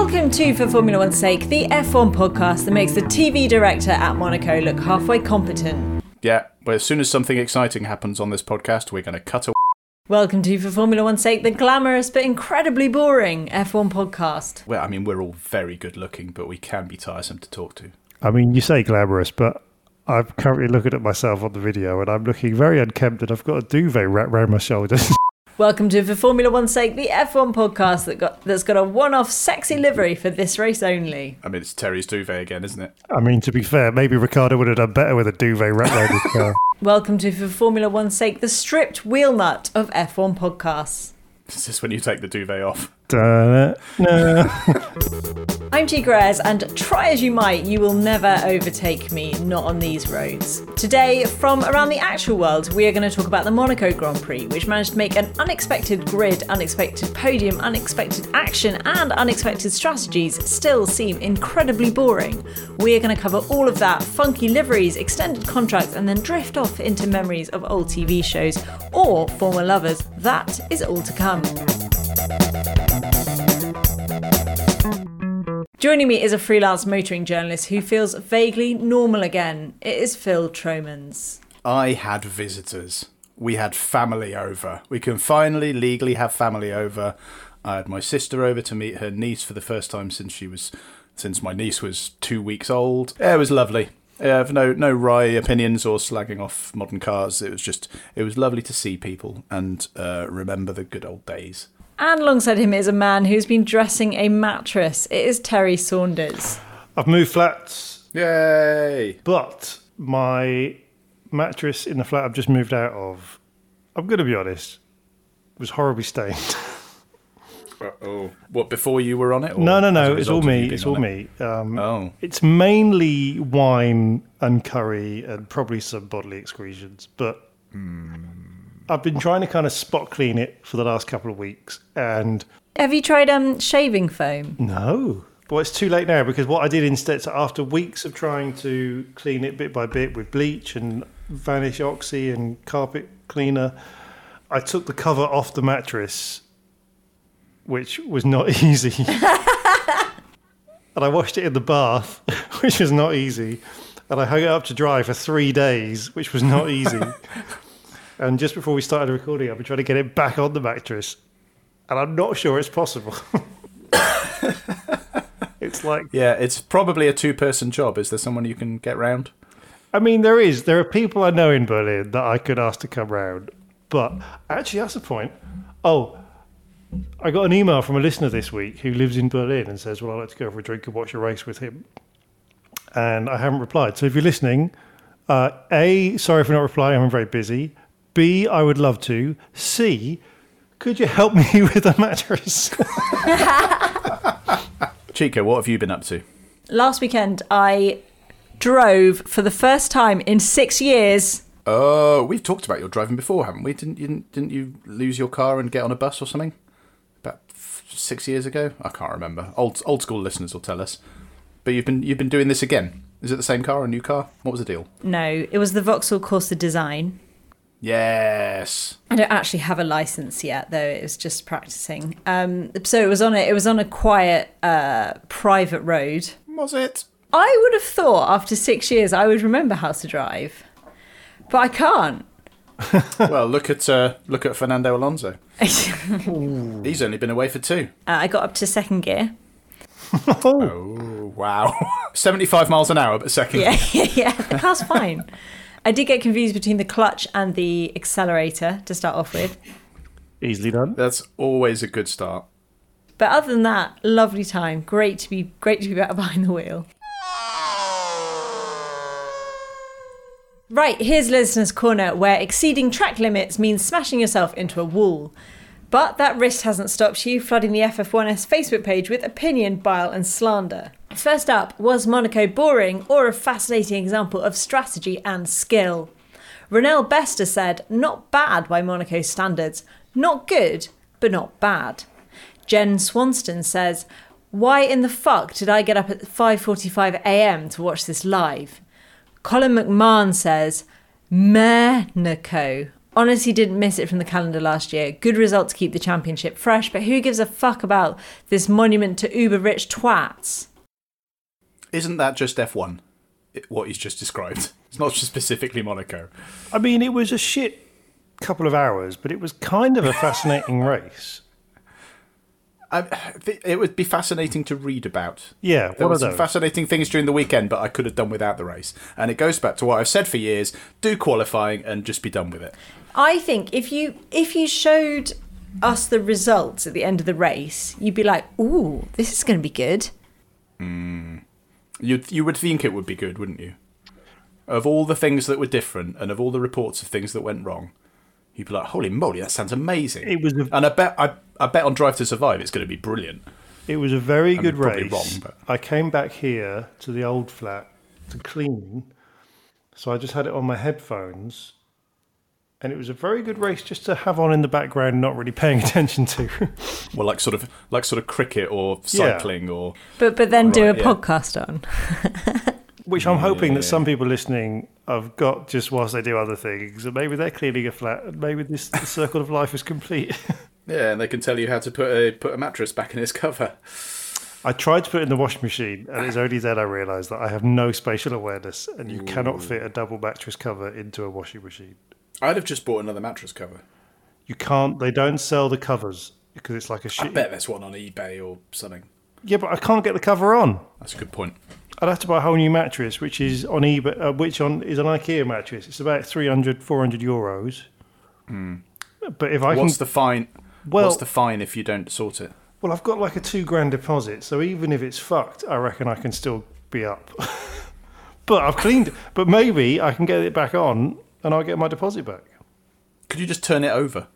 Welcome to For Formula One's Sake, the F1 podcast that makes the TV director at Monaco look halfway competent. Yeah, but as soon as something exciting happens on this podcast, we're going to cut away. Welcome to For Formula One's Sake, the glamorous but incredibly boring F1 podcast. Well, I mean, we're all very good looking, but we can be tiresome to talk to. I mean, you say glamorous, but I'm currently looking at myself on the video and I'm looking very unkempt and I've got a duvet wrapped around my shoulders. Welcome to For Formula One's Sake, the F1 podcast that got, that's got a one off sexy livery for this race only. I mean, it's Terry's duvet again, isn't it? I mean, to be fair, maybe Ricciardo would have done better with a duvet wrapped around his car. Welcome to For Formula One's Sake, the stripped wheel nut of F1 podcasts. Is this when you take the duvet off? I'm G Grez, and try as you might, you will never overtake me, not on these roads. Today, from around the actual world, we are going to talk about the Monaco Grand Prix, which managed to make an unexpected grid, unexpected podium, unexpected action, and unexpected strategies still seem incredibly boring. We are going to cover all of that, funky liveries, extended contracts, and then drift off into memories of old TV shows or former lovers. That is all to come. Joining me is a freelance motoring journalist who feels vaguely normal again. It is Phil Tromans. I had visitors. We had family over. We can finally legally have family over. I had my sister over to meet her niece for the first time since she was since my niece was two weeks old. Yeah, it was lovely. Have no no wry opinions or slagging off modern cars. It was just it was lovely to see people and uh, remember the good old days. And alongside him is a man who's been dressing a mattress. It is Terry Saunders. I've moved flats, Yay! but my mattress in the flat I've just moved out of, I'm going to be honest, was horribly stained. oh, what before you were on it? or no, no, no, it's all me. It's all it? me. Um, Oh. It's mainly wine and curry and probably some bodily excretions, but I've been trying to kind of spot clean it for the last couple of weeks, and Have you tried um shaving foam? no. Well, it's too late now because what I did instead, so after weeks of trying to clean it bit by bit with bleach and Vanish Oxy and carpet cleaner, I took the cover off the mattress, which was not easy. and I washed it in the bath, which was not easy. And I hung it up to dry for three days, which was not easy. and just before we started recording, I've been trying to get it back on the mattress, and I'm not sure it's possible. it's like Yeah, it's probably a two-person job. Is there someone you can get round? I mean, there is. There are people I know in Berlin that I could ask to come round. But actually, that's the point. Oh, I got an email from a listener this week who lives in Berlin and says, "Well, I'd like to go for a drink and watch a race with him." And I haven't replied. So if you're listening, uh, a, sorry for not replying. I'm very busy. B, I would love to. C, could you help me with a mattress? Chico, what have you been up to? Last weekend, I drove for the first time in six years. Oh, we've talked about your driving before, haven't we? Didn't you, didn't you lose your car and get on a bus or something? About six years ago? I can't remember. Old old school listeners will tell us. But you've been you've been doing this again. Is it the same car, or a new car? What was the deal? No, it was the Vauxhall Corsa design. Yes. I don't actually have a license yet, though. It was just practicing. Um, so it was on a it was on a quiet, uh, private road. Was it? I would have thought after six years I would remember how to drive, but I can't. well, look at uh, look at Fernando Alonso. He's only been away for two. Uh, I got up to second gear. Oh wow, seventy-five miles an hour, but second. Yeah, yeah, yeah. The car's fine. I did get confused between the clutch and the accelerator to start off with. Easily done. That's always a good start. But other than that, lovely time. Great to be great to be back behind the wheel. Right, here's Listener's Corner, where exceeding track limits means smashing yourself into a wall. But that wrist hasn't stopped you flooding the FF1S Facebook page with opinion, bile, and slander. First up, was Monaco boring or a fascinating example of strategy and skill? Ronell Bester said, not bad by Monaco standards, not good, but not bad. Jen Swanston says, why in the fuck did I get up at 5:45 a.m. to watch this live? Colin McMahon says, Monaco. Honestly, didn't miss it from the calendar last year. Good result to keep the championship fresh, but who gives a fuck about this monument to uber rich twats? Isn't that just F1? What he's just described. It's not just specifically Monaco. I mean, it was a shit couple of hours, but it was kind of a fascinating race. I, it would be fascinating to read about. Yeah, There were some those? fascinating things during the weekend, but I could have done without the race. And it goes back to what I've said for years: do qualifying and just be done with it. I think if you if you showed us the results at the end of the race, you'd be like, "Ooh, this is going to be good." Hmm. You you would think it would be good, wouldn't you? Of all the things that were different, and of all the reports of things that went wrong, you'd be like, "Holy moly, that sounds amazing!" It was a- and I bet I, I bet on Drive to Survive, it's going to be brilliant. It was a very I'm good race. wrong, but- I came back here to the old flat to clean, so I just had it on my headphones, and it was a very good race just to have on in the background, not really paying attention to. Well, like sort of like sort of cricket or Yeah. cycling or But but then do a yeah. podcast on. Which I'm hoping that some people listening have got just whilst they do other things, and maybe they're cleaning a flat, and maybe this the circle of life is complete. yeah, and they can tell you how to put a put a mattress back in its cover. I tried to put it in the washing machine, and it's only then I realised that I have no spatial awareness, and you cannot fit a double mattress cover into a washing machine. I'd have just bought another mattress cover. You can't. They don't sell the covers because it's like a shit. I bet there's one on eBay or something. Yeah, but I can't get the cover on. That's a good point. I'd have to buy a whole new mattress, which is on eBay, uh, which on is an IKEA mattress. It's about 300, 400 euros. But if I. What's can, the fine? Well- What's the fine if you don't sort it? well, I've got like a two grand deposit, so even if it's fucked, I reckon I can still be up. but I've cleaned. it. But maybe I can get it back on, and I'll get my deposit back. Could you just turn it over?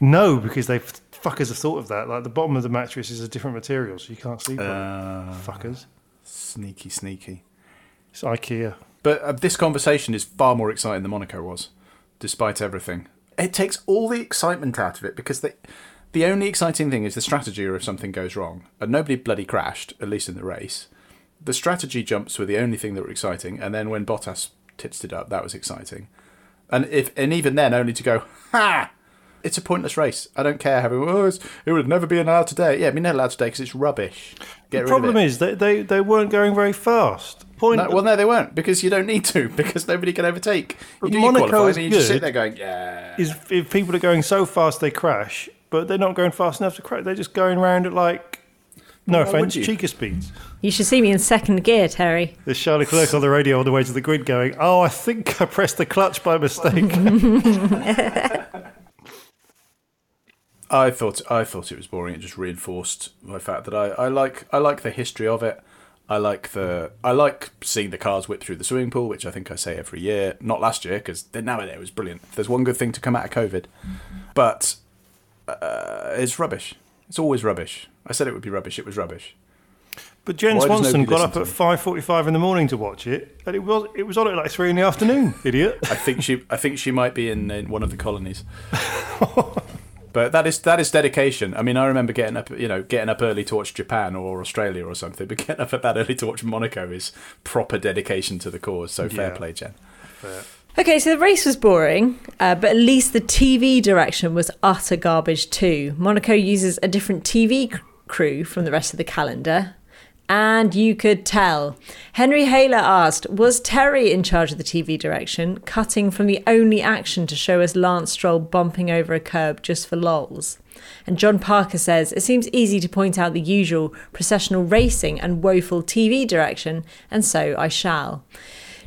No, because they fuckers have thought of that. Like the bottom of the mattress is a different material, so you can't sleep on Uh, it. Fuckers. Sneaky, sneaky. It's IKEA. But uh, this conversation is far more exciting than Monaco was, despite everything. It takes all the excitement out of it because they, the only exciting thing is the strategy or if something goes wrong. And nobody bloody crashed, at least in the race. The strategy jumps were the only thing that were exciting, and then when Bottas titsed it up, that was exciting. And if and even then, only to go, ha! It's a pointless race. I don't care oh, it would never be allowed today. Yeah, be never allowed today because it's rubbish. Get The problem is they, they, they weren't going very fast. Point. No, well, no, they weren't because you don't need to because nobody can overtake. You do Monaco is just sit good. there going, yeah. is if people are going so fast they crash, but they're not going fast enough to crash. They're just going around at like, no Why offense, would you? Chica speeds. You should see me in second gear, Terry. There's Charlie Clerk on the radio on the way to the grid going, oh, I think I pressed the clutch by mistake. I thought I thought it was boring. It just reinforced my fact that I, I like I like the history of it. I like the I like seeing the cars whip through the swimming pool, which I think I say every year. Not last year because now it was brilliant. There's one good thing to come out of COVID, but uh, it's rubbish. It's always rubbish. I said it would be rubbish. It was rubbish. But Jen Why Swanson got up at five forty-five in the morning to watch it, and it was it was on at like three in the afternoon. Idiot. I think she I think she might be in, in one of the colonies. But that is that is dedication. I mean, I remember getting up, you know, getting up early to watch Japan or Australia or something. But getting up at that early to watch Monaco is proper dedication to the cause. So fair Yeah. play, Jen. Okay, so the race was boring, uh, but at least the TV direction was utter garbage too. Monaco uses a different TV c- crew from the rest of the calendar, and you could tell. Henry Haler asked, Was Terry in charge of the TV direction, cutting from the only action to show us Lance Stroll bumping over a curb just for lols? And John Parker says, It seems easy to point out the usual processional racing and woeful TV direction, and so I shall.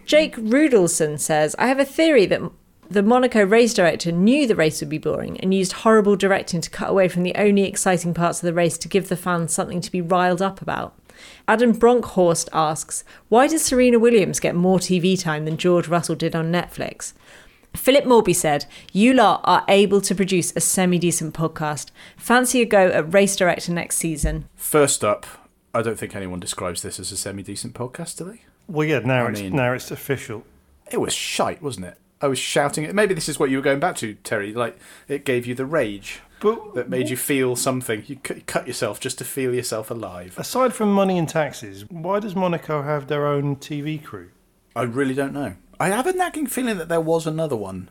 Jake Rudelson says, I have a theory that the Monaco race director knew the race would be boring and used horrible directing to cut away from the only exciting parts of the race to give the fans something to be riled up about. Adam Bronkhorst asks, Why does Serena Williams get more TV time than George Russell did on Netflix? Philip Morby said, You lot are able to produce a semi decent podcast. Fancy a go at race director next season. First up, I don't think anyone describes this as a semi decent podcast, do they? Well, yeah, now I it's mean- now it's official. It was shite, wasn't it? I was shouting it. Maybe this is what you were going back to, Terry. Like it gave you the rage But that made you feel something. You cut, cut yourself just to feel yourself alive. aside from money and taxes, why does Monaco have their own TV crew? I really don't know. I have a nagging feeling that there was another one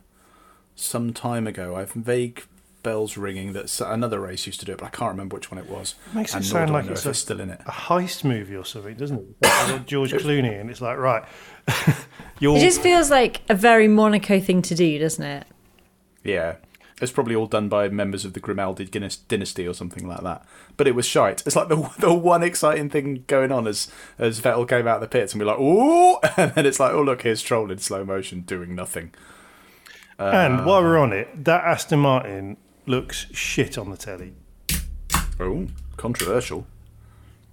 some time ago. I have vague bells ringing that s- another race used to do it, but I can't remember which one it was. Makes it And nor sound like it's if a, still in it. a heist movie or something, doesn't it? Got George Clooney, and it's like, right, you're It just feels like a very Monaco thing to do, doesn't it? Yeah. It's probably all done by members of the Grimaldi Guinness dynasty or something like that. But it was shite. It's like the the one exciting thing going on as as Vettel came out of the pits and we're like, ooh, and then it's like, oh look, here's Stroll in slow motion doing nothing. and uh, while we're on it, that Aston Martin looks shit on the telly. Oh, controversial.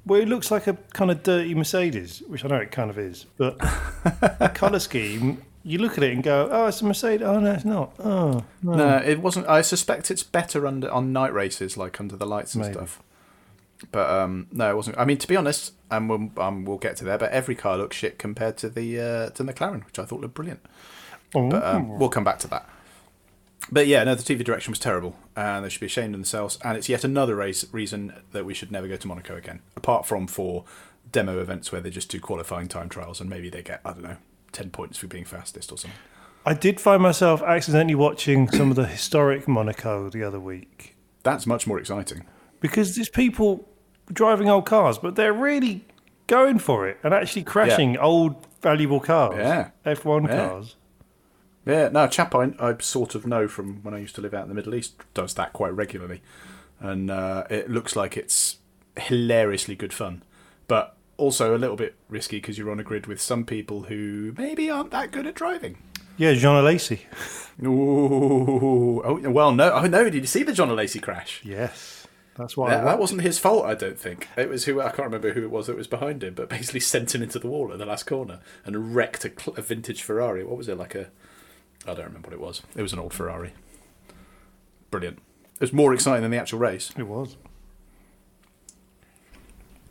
Well, it looks like a kind of dirty Mercedes, which I know it kind of is, but the colour scheme, you look at it and go, oh, it's a Mercedes. Oh, no, it's not. Oh, no. No, it wasn't. I suspect it's better under on night races, like under the lights and Maybe. stuff. But um, no, it wasn't. I mean, to be honest, and we'll, um, we'll get to there. But every car looks shit compared to the uh, to the McLaren, which I thought looked brilliant. But um, we'll come back to that. But yeah, no, the TV direction was terrible, and they should be ashamed of themselves. And it's yet another race reason that we should never go to Monaco again, apart from for demo events where they just do qualifying time trials, and maybe they get I don't know ten points for being fastest or something. I did find myself accidentally watching some of the historic Monaco the other week That's much more exciting. because there's people driving old cars, but they're really going for it and actually crashing old valuable cars. Yeah. F1 Yeah. cars. Yeah, no, a chap I, I sort of know from when I used to live out in the Middle East does that quite regularly, and uh, it looks like it's hilariously good fun, but also a little bit risky because you're on a grid with some people who maybe aren't that good at driving. Yeah, Jean Alesi. Ooh, oh well, no, oh no, did you see the Jean Alesi crash? Yes. That's why That, that wasn't his fault, I don't think. It was who I can't remember who it was that was behind him, but basically sent him into the wall at the last corner and wrecked a, a vintage Ferrari. What was it like a? I don't remember what it was. It was an old Ferrari. Brilliant. It was more exciting than the actual race. It was.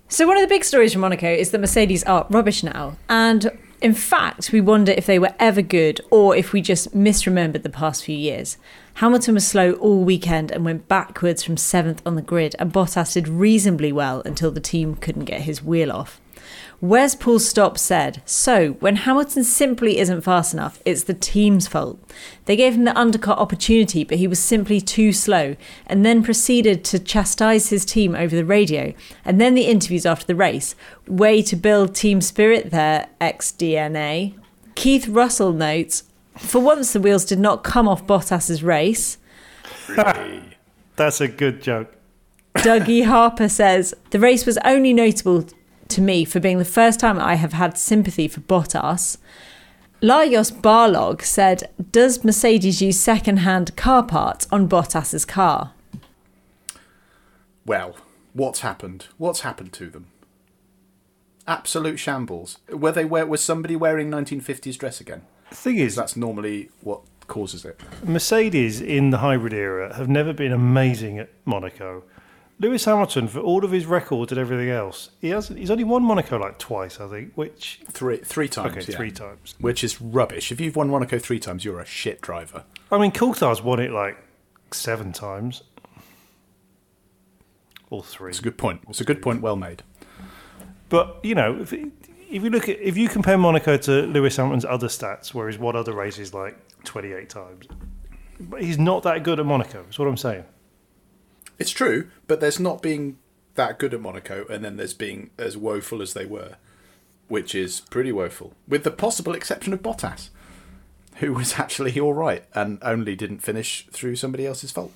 So one of the big stories from Monaco is that Mercedes are rubbish now, and in fact, we wonder if they were ever good or if we just misremembered the past few years. Hamilton was slow all weekend and went backwards from seventh on the grid, and Bottas did reasonably well until the team couldn't get his wheel off. Wes Paul Stop said, So, when Hamilton simply isn't fast enough, it's the team's fault. They gave him the undercut opportunity, but he was simply too slow, and then proceeded to chastise his team over the radio, and then the interviews after the race. Way to build team spirit there, XDNA. Keith Russell notes, For once the wheels did not come off Bottas's race. That's a good joke. Dougie Harper says the race was only notable to me for being the first time I have had sympathy for Bottas. Lajos Barlog said, Does Mercedes use second hand car parts on Bottas's car? well, what's happened? What's happened to them? Absolute shambles. Were they wear, was somebody wearing 1950s dress again? The thing is, That's normally what causes it. Mercedes in the hybrid era have never been amazing at Monaco. Lewis Hamilton, for all of his records and everything else, he hasn't. He's only won Monaco like twice, I think. Which Three three times. okay, yeah. three times. Which is rubbish. If you've won Monaco three times, you're a shit driver. I mean, Coulthard's won it like seven times, or three. It's a good point. It's a good point. Well made. But you know, if, if you look at if you compare Monaco to Lewis Hamilton's other stats, where he's won other races like twenty eight times, but he's not that good at Monaco. That's what I'm saying. It's true, but there's not being that good at Monaco, and then there's being as woeful as they were, which is pretty woeful, with the possible exception of Bottas, who was actually all right and only didn't finish through somebody else's fault.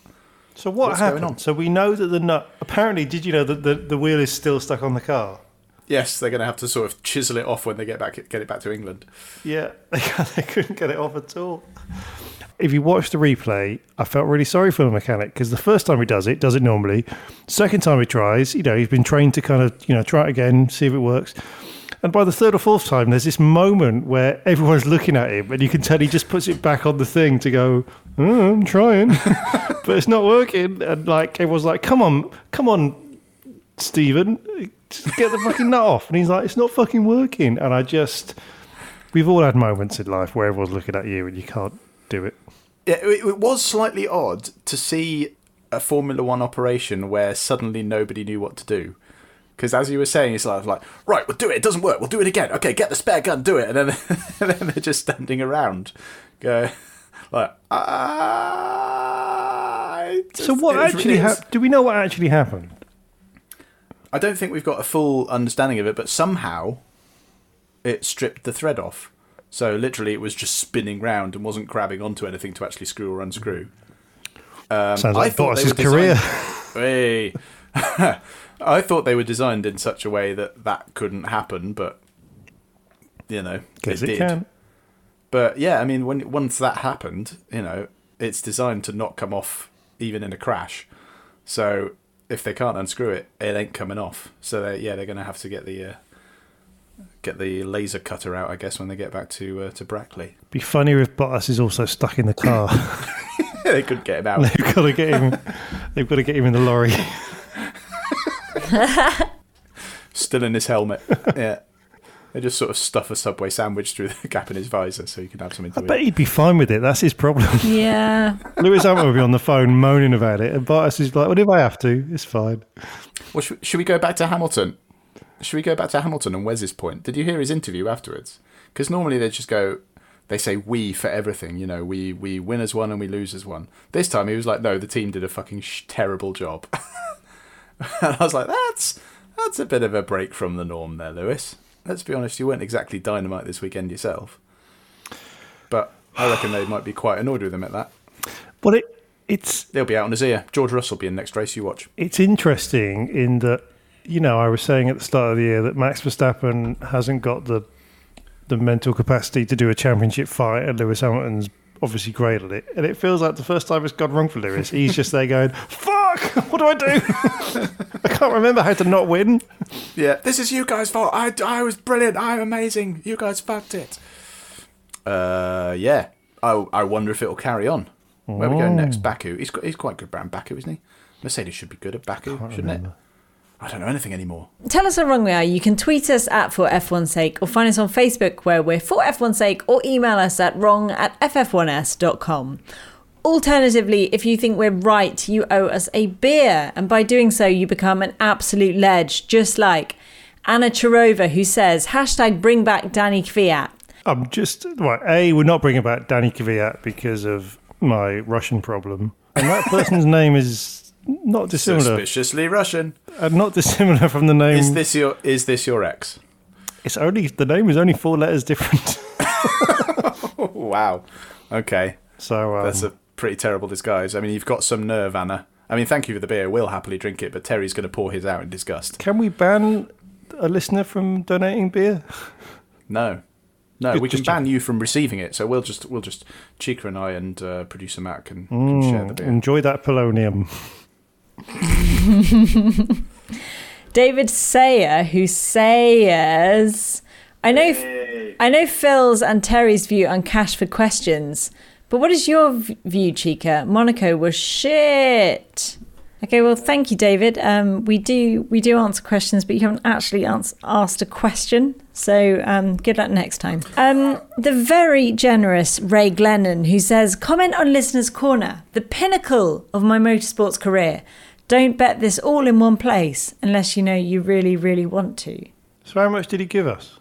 So what What's going happened? on? So we know that the nut. Apparently, did you know that the, the wheel is still stuck on the car? Yes, they're going to have to sort of chisel it off when they get back get it back to England. Yeah, they, couldn't get it off at all. If you watch the replay, I felt really sorry for the mechanic because the first time he does it, does it normally. Second time he tries, you know, he's been trained to kind of, you know, try it again, see if it works. And by the third or fourth time, there's this moment where everyone's looking at him, and you can tell he just puts it back on the thing to go, oh, I'm trying, but it's not working. And like everyone's like, come on, come on, Stephen, just get the fucking nut off. And he's like, it's not fucking working. And I just, we've all had moments in life where everyone's looking at you and you can't do it. Yeah, it, it was slightly odd to see a Formula One operation where suddenly nobody knew what to do. Because as you were saying, it's like, like, right, we'll do it. It doesn't work. We'll do it again. Okay, get the spare gun, do it. And then, and then they're just standing around, go like, ah. So what actually happened? Do we know what actually happened? I don't think we've got a full understanding of it, but somehow it stripped the thread off. So literally, it was just spinning round and wasn't grabbing onto anything to actually screw or unscrew. Um, Sounds like Bottas's career. designed- Hey. I thought they were designed in such a way that that couldn't happen, but you know, it, it did. can. But yeah, I mean, when once that happened, you know, it's designed to not come off even in a crash. So if they can't unscrew it, it ain't coming off. So they, yeah, they're going to have to get the uh, get the laser cutter out, I guess, when they get back to uh, to Brackley. Be funnier if Bottas is also stuck in the car. they could get him out. they've got to get him. They've got to get him in the lorry. Still in his helmet. yeah. They just sort of stuff a Subway sandwich through the gap in his visor so he can have something to I eat. bet he'd be fine with it. That's his problem. Yeah. Lewis Hamilton will be on the phone moaning about it, and Bottas is like, "Well, if I have to, it's fine." Well, should, should we go back to Hamilton? Should we go back to Hamilton and Wes's point? Did you hear his interview afterwards? Because normally they just go, they say we for everything. You know, we we win as one and we lose as one. This time he was like, no, the team did a fucking sh- terrible job. and I was like, that's that's a bit of a break from the norm there, Lewis. Let's be honest, you weren't exactly dynamite this weekend yourself. But I reckon they might be quite annoyed with him at that. But it it's They'll be out on his ear. George Russell will be in next race. You watch. it's interesting in that you know I was saying at the start of the year that Max Verstappen hasn't got the the mental capacity to do a championship fight, and Lewis Hamilton's obviously great at it. And it feels like the first time it's gone wrong for Lewis, he's just there going, "Fuck! What do I do? I can't remember how to not win." Yeah, this is you guys' fault. I, I was brilliant. I'm amazing. You guys fucked it. Uh, yeah. I, I wonder if it'll carry on. Where we go next? Baku. He's got, he's quite good brand Baku, isn't he? Mercedes should be good at Baku, shouldn't it? I don't know anything anymore. Tell us how wrong we are. You can tweet us at For F1's Sake or find us on Facebook where we're For F1's Sake or email us at wrong at ff1s.com. Alternatively, if you think we're right, you owe us a beer. And by doing so, you become an absolute ledge, just like Anna Charova, who says, hashtag bring back Danny Kvyat. I'm just right. A, we're not bringing back Danny Kvyat because of my Russian problem, and that person's name is not dissimilar. Suspiciously Russian. Uh, not dissimilar from the name. Is this your is this your ex? It's only the name is only four letters different. Wow. Okay. So um, That's a pretty terrible disguise. I mean, you've got some nerve, Anna. I mean, thank you for the beer. We'll happily drink it, but Terry's going to pour his out in disgust. can we ban a listener from donating beer? No, no, Good, we can ban you from receiving it. So we'll just we'll just Chica and I and uh, producer Matt can, can share the beer. Enjoy that polonium. David Sayer, who says, "I know, I know Phil's and Terry's view on cash for questions, but what is your view, Chica? Monaco was shit." Okay, well, thank you, David. Um, we do we do answer questions, but you haven't actually ans- asked a question, so um, good luck next time. Um, the very generous Ray Glennon, who says, "Comment on listeners' corner, the pinnacle of my motorsports career. Don't bet this all in one place unless you know you really, really want to." So how much did he give us?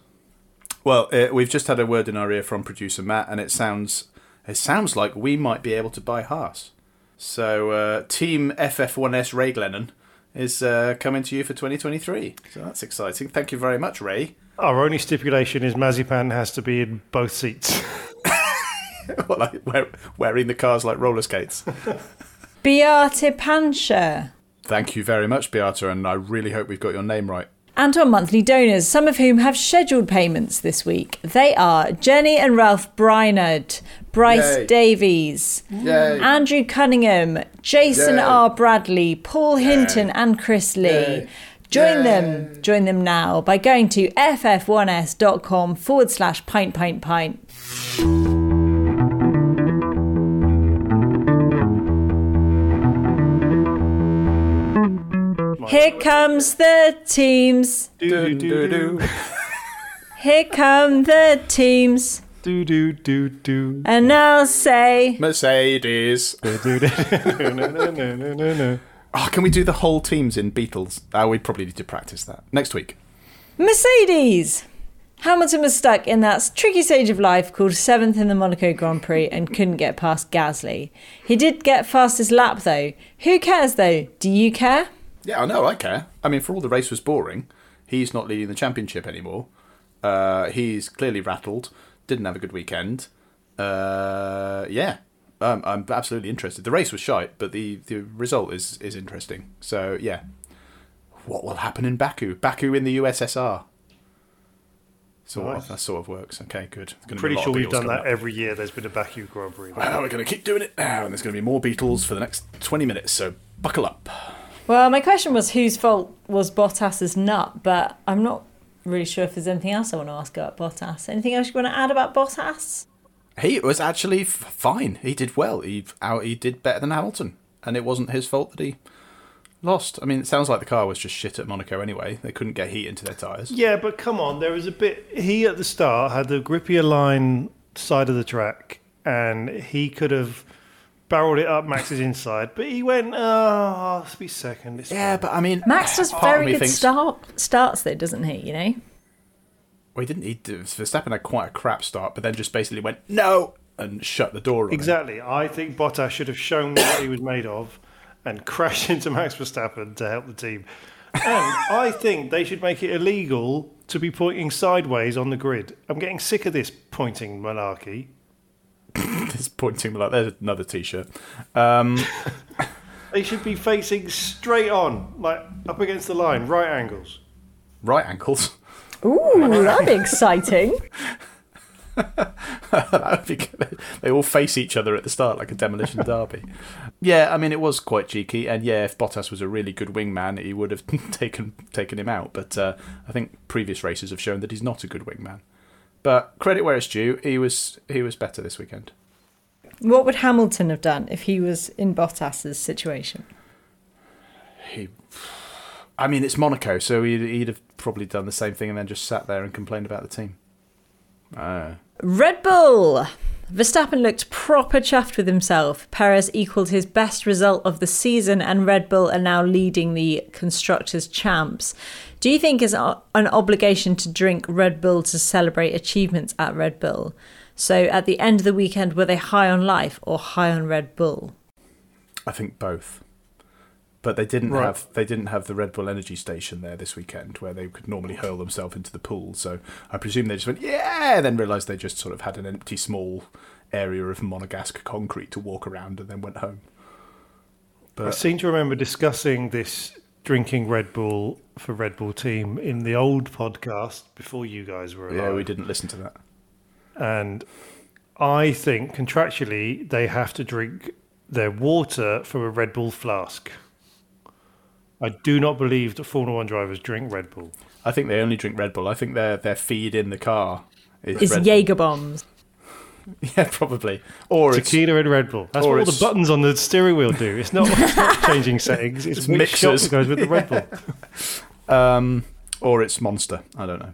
Well, uh, we've just had a word in our ear from producer Matt, and it sounds it sounds like we might be able to buy Haas. So, uh, Team FF1S Ray Glennon is uh, coming to you for 2023. So that's exciting. Thank you very much, Ray. Our only stipulation is Mazepin has to be in both seats. Well, like wearing the cars like roller skates. Beate Pancher. Thank you very much, Beata, and I really hope we've got your name right. And our monthly donors, some of whom have scheduled payments this week. They are Jenny and Ralph Brynard, Bryce Yay. Davies, Yay. Andrew Cunningham, Jason Yay. R. Bradley, Paul Hinton, and Chris Lee. Yay. Join them, join them now by going to ff1s.com forward slash pint pint pint. Here comes the teams. do do do Here come the teams. do do do do And I'll say, Mercedes. do do do no no no no no no. Oh, can we do the whole teams in Beatles? Oh, we probably need to practice that next week. Mercedes! Hamilton was stuck in that tricky stage of life called seventh in the Monaco Grand Prix and couldn't get past Gasly. He did get fastest lap though. Who cares though? Do you care? Yeah, I know. I care. I mean, for all the race was boring, he's not leading the championship anymore. Uh, he's clearly rattled. Didn't have a good weekend. Uh, yeah, um, I'm absolutely interested. The race was shite, but the, the result is is interesting. So yeah, what will happen in Baku? Baku in the USSR. Sort Nice. of. That sort of works. Okay, good. There's gonna be a Pretty sure we've done that up. every year. There's been a Baku Grand Prix. Well, we're going to keep doing it now, and there's going to be more Beatles for the next 20 minutes. So buckle up. Well, my question was whose fault was Bottas's nut, but I'm not really sure if there's anything else I want to ask about Bottas. Anything else you want to add about Bottas? He was actually f- fine. He did well. He out he did better than Hamilton, and it wasn't his fault that he lost. I mean, it sounds like the car was just shit at Monaco anyway. They couldn't get heat into their tyres. Yeah, but come on, there was a bit. He at the start had the grippier line side of the track, and he could have barreled it up Max's inside, but he went, ah, "Oh, let's be second. It's Yeah, fine." but I mean, Max does very good thinks- start starts there, doesn't he? You know. Well, he didn't. He did, Verstappen had quite a crap start, but then just basically went no and shut the door. On him. exactly. I think Bottas should have shown what he was made of and crashed into Max Verstappen to help the team. And I think they should make it illegal to be pointing sideways on the grid. I'm getting sick of this pointing monarchy. He's pointing like there's another t-shirt. Um, They should be facing straight on, like up against the line, right angles. right ankles. Ooh, that'd be exciting. that would be good. They all face each other at the start like a demolition derby. Yeah, I mean it was quite cheeky, and yeah, if Bottas was a really good wingman, he would have taken taken him out. But uh, I think previous races have shown that he's not a good wingman. But credit where it's due, he was he was better this weekend. What would Hamilton have done if he was in Bottas's situation? He, I mean, it's Monaco, so he'd, he'd have probably done the same thing and then just sat there and complained about the team. Uh, Red Bull. Verstappen looked proper chuffed with himself. Perez equalled his best result of the season, and Red Bull are now leading the Constructors' Champs. Do you think it's an obligation to drink Red Bull to celebrate achievements at Red Bull? So at the end of the weekend, were they high on life or high on Red Bull? I think both. But they didn't Right. have they didn't have the Red Bull Energy Station there this weekend where they could normally hurl themselves into the pool. So I presume they just went yeah, and then realised they just sort of had an empty small area of Monegasque concrete to walk around and then went home. I seem to remember discussing this drinking Red Bull for Red Bull team in the old podcast before you guys were alive. yeah, we didn't listen to that. And I think contractually they have to drink their water from a Red Bull flask. I do not believe that Formula One drivers drink Red Bull. I think they only drink Red Bull. I think their their feed in the car is It's Jaeger bombs. Yeah, probably. Or it's Tequila and Red Bull. That's what all the buttons on the steering wheel do. It's not, it's not changing settings. It's, It's which shot mixers. goes with the Red Bull. um, or it's Monster. I don't know.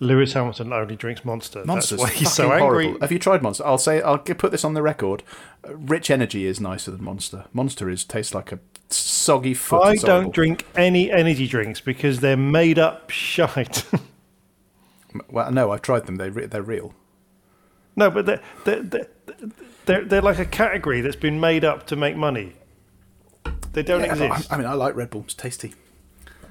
Lewis Hamilton only drinks Monster. Monster's That's why he's so angry. horrible. Have you tried Monster? I'll say I'll put this on the record. Uh, Rich Energy is nicer than Monster. Monster is tastes like a soggy foot. I don't horrible. drink any energy drinks because they're made up shite. Well, no, I've tried them. They re- they're real. no, but they're, they're, they're, they're, they're like a category that's been made up to make money. They don't Yeah, exist. I, I mean, I like Red Bull. It's tasty.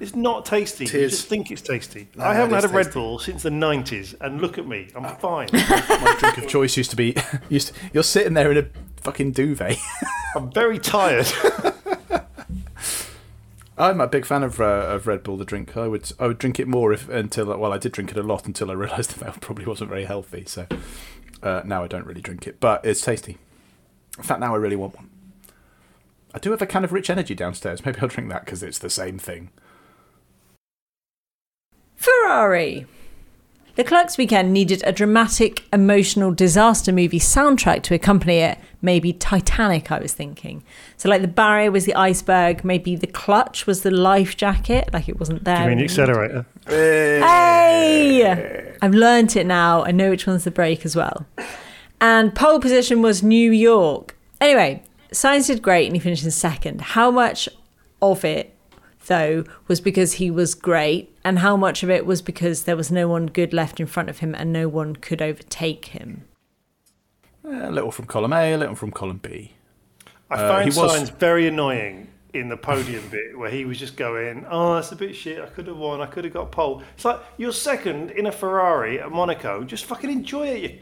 It's not tasty. It You just think it's tasty. No, I haven't had a Red. Bull since the 90s, and look at me. I'm fine. My drink of choice used to be. Used to, you're sitting there in a fucking duvet. I'm very tired. I'm a big fan of uh, of Red Bull, the drink. I would I would drink it more if until well I did drink it a lot until I realised that that probably wasn't very healthy. So uh, now I don't really drink it, but it's tasty. In fact, now I really want one. I do have a can of Rich Energy downstairs. Maybe I'll drink that because it's the same thing. Ferrari. Leclerc's weekend needed a dramatic, emotional disaster movie soundtrack to accompany it. Maybe Titanic, I was thinking. So, like, the barrier was the iceberg, maybe the clutch was the life jacket, like it wasn't there. Do you mean the accelerator? Hey! I've learnt it now. I know which one's the brake as well. And pole position was New York. Anyway, Sainz did great and he finished in second. How much of it, though, was because he was great, and how much of it was because there was no one good left in front of him and no one could overtake him? Uh, a little from column A, a little from column B. I Uh, find he was- Sainz very annoying in the podium bit where he was just going, "Oh, that's a bit shit. I could have won. I could have got pole." It's like you're second in a Ferrari at Monaco. Just fucking enjoy it. You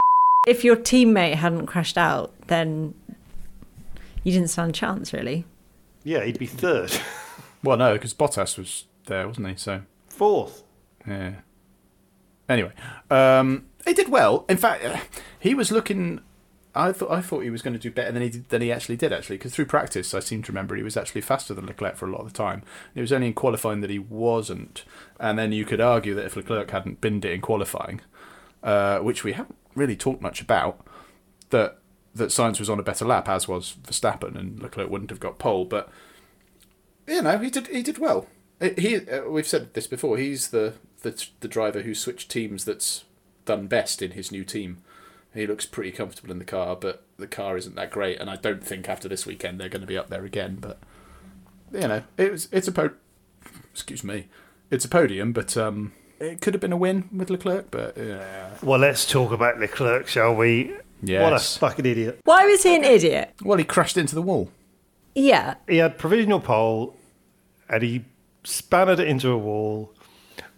If your teammate hadn't crashed out, then you didn't stand a chance, really. yeah, he'd be third, Well, no, because Bottas was there, wasn't he? So fourth. Yeah. Anyway, um, he did well. In fact, uh, he was looking. I thought I thought he was going to do better than he did, than he actually did. Actually, because through practice, I seem to remember he was actually faster than Leclerc for a lot of the time. It was only in qualifying that he wasn't. And then you could argue that if Leclerc hadn't binned it in qualifying, uh, which we haven't really talked much about, that that Sainz was on a better lap, as was Verstappen, and Leclerc wouldn't have got pole. But you know, he did he did well. He uh, we've said this before. He's the, the the driver who switched teams that's done best in his new team. He looks pretty comfortable in the car, but the car isn't that great. And I don't think after this weekend they're going to be up there again. But you know, it was it's a po- excuse me, it's a podium, but um, it could have been a win with Leclerc. But yeah, Well, let's talk about Leclerc, shall we? Yes. What a fucking idiot. Why was he an idiot? well, he crashed into the wall. Yeah. He had provisional pole, and he spanned it into a wall.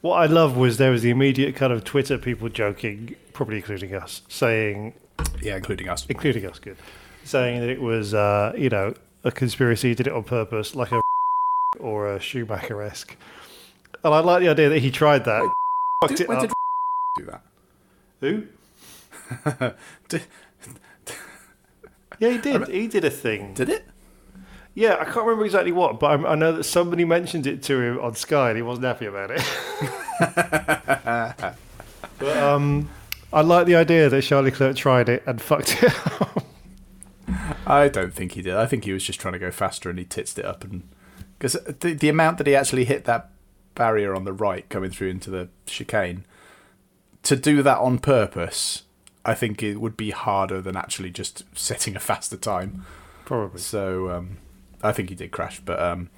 What I love was there was the immediate kind of Twitter people joking, probably including us, saying, Yeah, including us. including us, good, saying that it was, uh, you know, a conspiracy, did it on purpose, like a or a Schumacher esque. And I like the idea that he tried that. fucked Did, it when up. did do that? Who? Did, Yeah, he did. He did a thing. did it? Yeah, I can't remember exactly what, but I, I know that somebody mentioned it to him on Sky, and he wasn't happy about it. but um, I like the idea that Charlie Clerk tried it and fucked it up. I don't think he did. I think he was just trying to go faster and he titsed it up and because the the amount that he actually hit that barrier on the right coming through into the chicane to do that on purpose, I think it would be harder than actually just setting a faster time. Probably. So um, I think he did crash, but um,